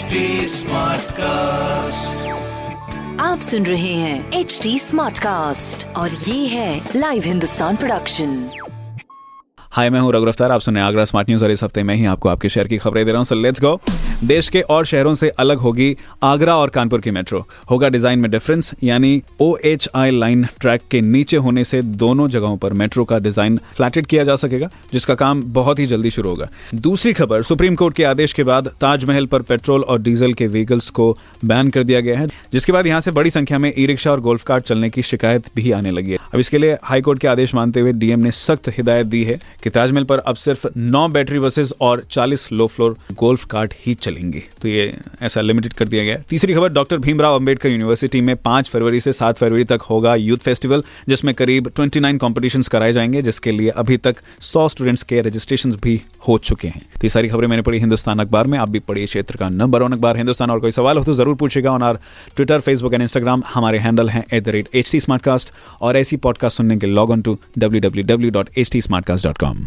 HD cast आप सुन रहे हैं एच डी स्मार्ट कास्ट और ये है लाइव हिंदुस्तान प्रोडक्शन हाय मैं हूँ रघु रफ्तार आप सुन रहे हैं आगरा स्मार्ट न्यूज़ और इस हफ़्ते में ही आपको आपके शहर की खबरें दे रहा हूँ। सो लेट्स गो देश के और शहरों से अलग होगी आगरा और कानपुर की मेट्रो। होगा डिज़ाइन में डिफरेंस यानी O H I line track के नीचे होने से दोनों जगहों पर मेट्रो का डिज़ाइन फ्लैटेड किया जा सकेगा, जिसका काम बहुत ही जल्दी शुरू होगा। दूसरी खबर, सुप्रीम कोर्ट के आदेश के बाद ताजमहल पर पेट्रोल और डीजल के व्हीकल्स को बैन कर दिया गया है, जिसके बाद यहाँ से बड़ी संख्या में ई रिक्शा और गोल्फ कार्ट चलने की शिकायत भी आने लगी है। अब इसके लिए हाईकोर्ट के आदेश मानते हुए डीएम ने सख्त हिदायत दी है कि ताजमहल पर अब सिर्फ़ नौ बैटरी बसेस और 40 लो फ्लोर गोल्फ कार्ट ही चलेंगी। तो ये ऐसा लिमिटेड कर दिया गया। तीसरी खबर डॉक्टर भीमराव अंबेडकर यूनिवर्सिटी में पाँच फरवरी से सात फरवरी तक होगा यूथ फेस्टिवल जिसमें करीब 29 कॉम्पिटिशन्स कराए जाएँगे, जिसके लिए अभी तक 100 स्टूडेंट्स के रजिस्ट्रेशन भी हो चुके हैं। तो ये सारी खबरें मैंने पढ़ी हिंदुस्तान अखबार में। आप भी पढ़िए क्षेत्र का नंबर वन अखबार हिंदुस्तान। और कोई सवाल हो तो ज़रूर पूछेगा on our Twitter Facebook and Instagram हमारे हैंडल हैं एट और ऐसी पॉडकास्ट सुनने के log on to W W W dot H T dot com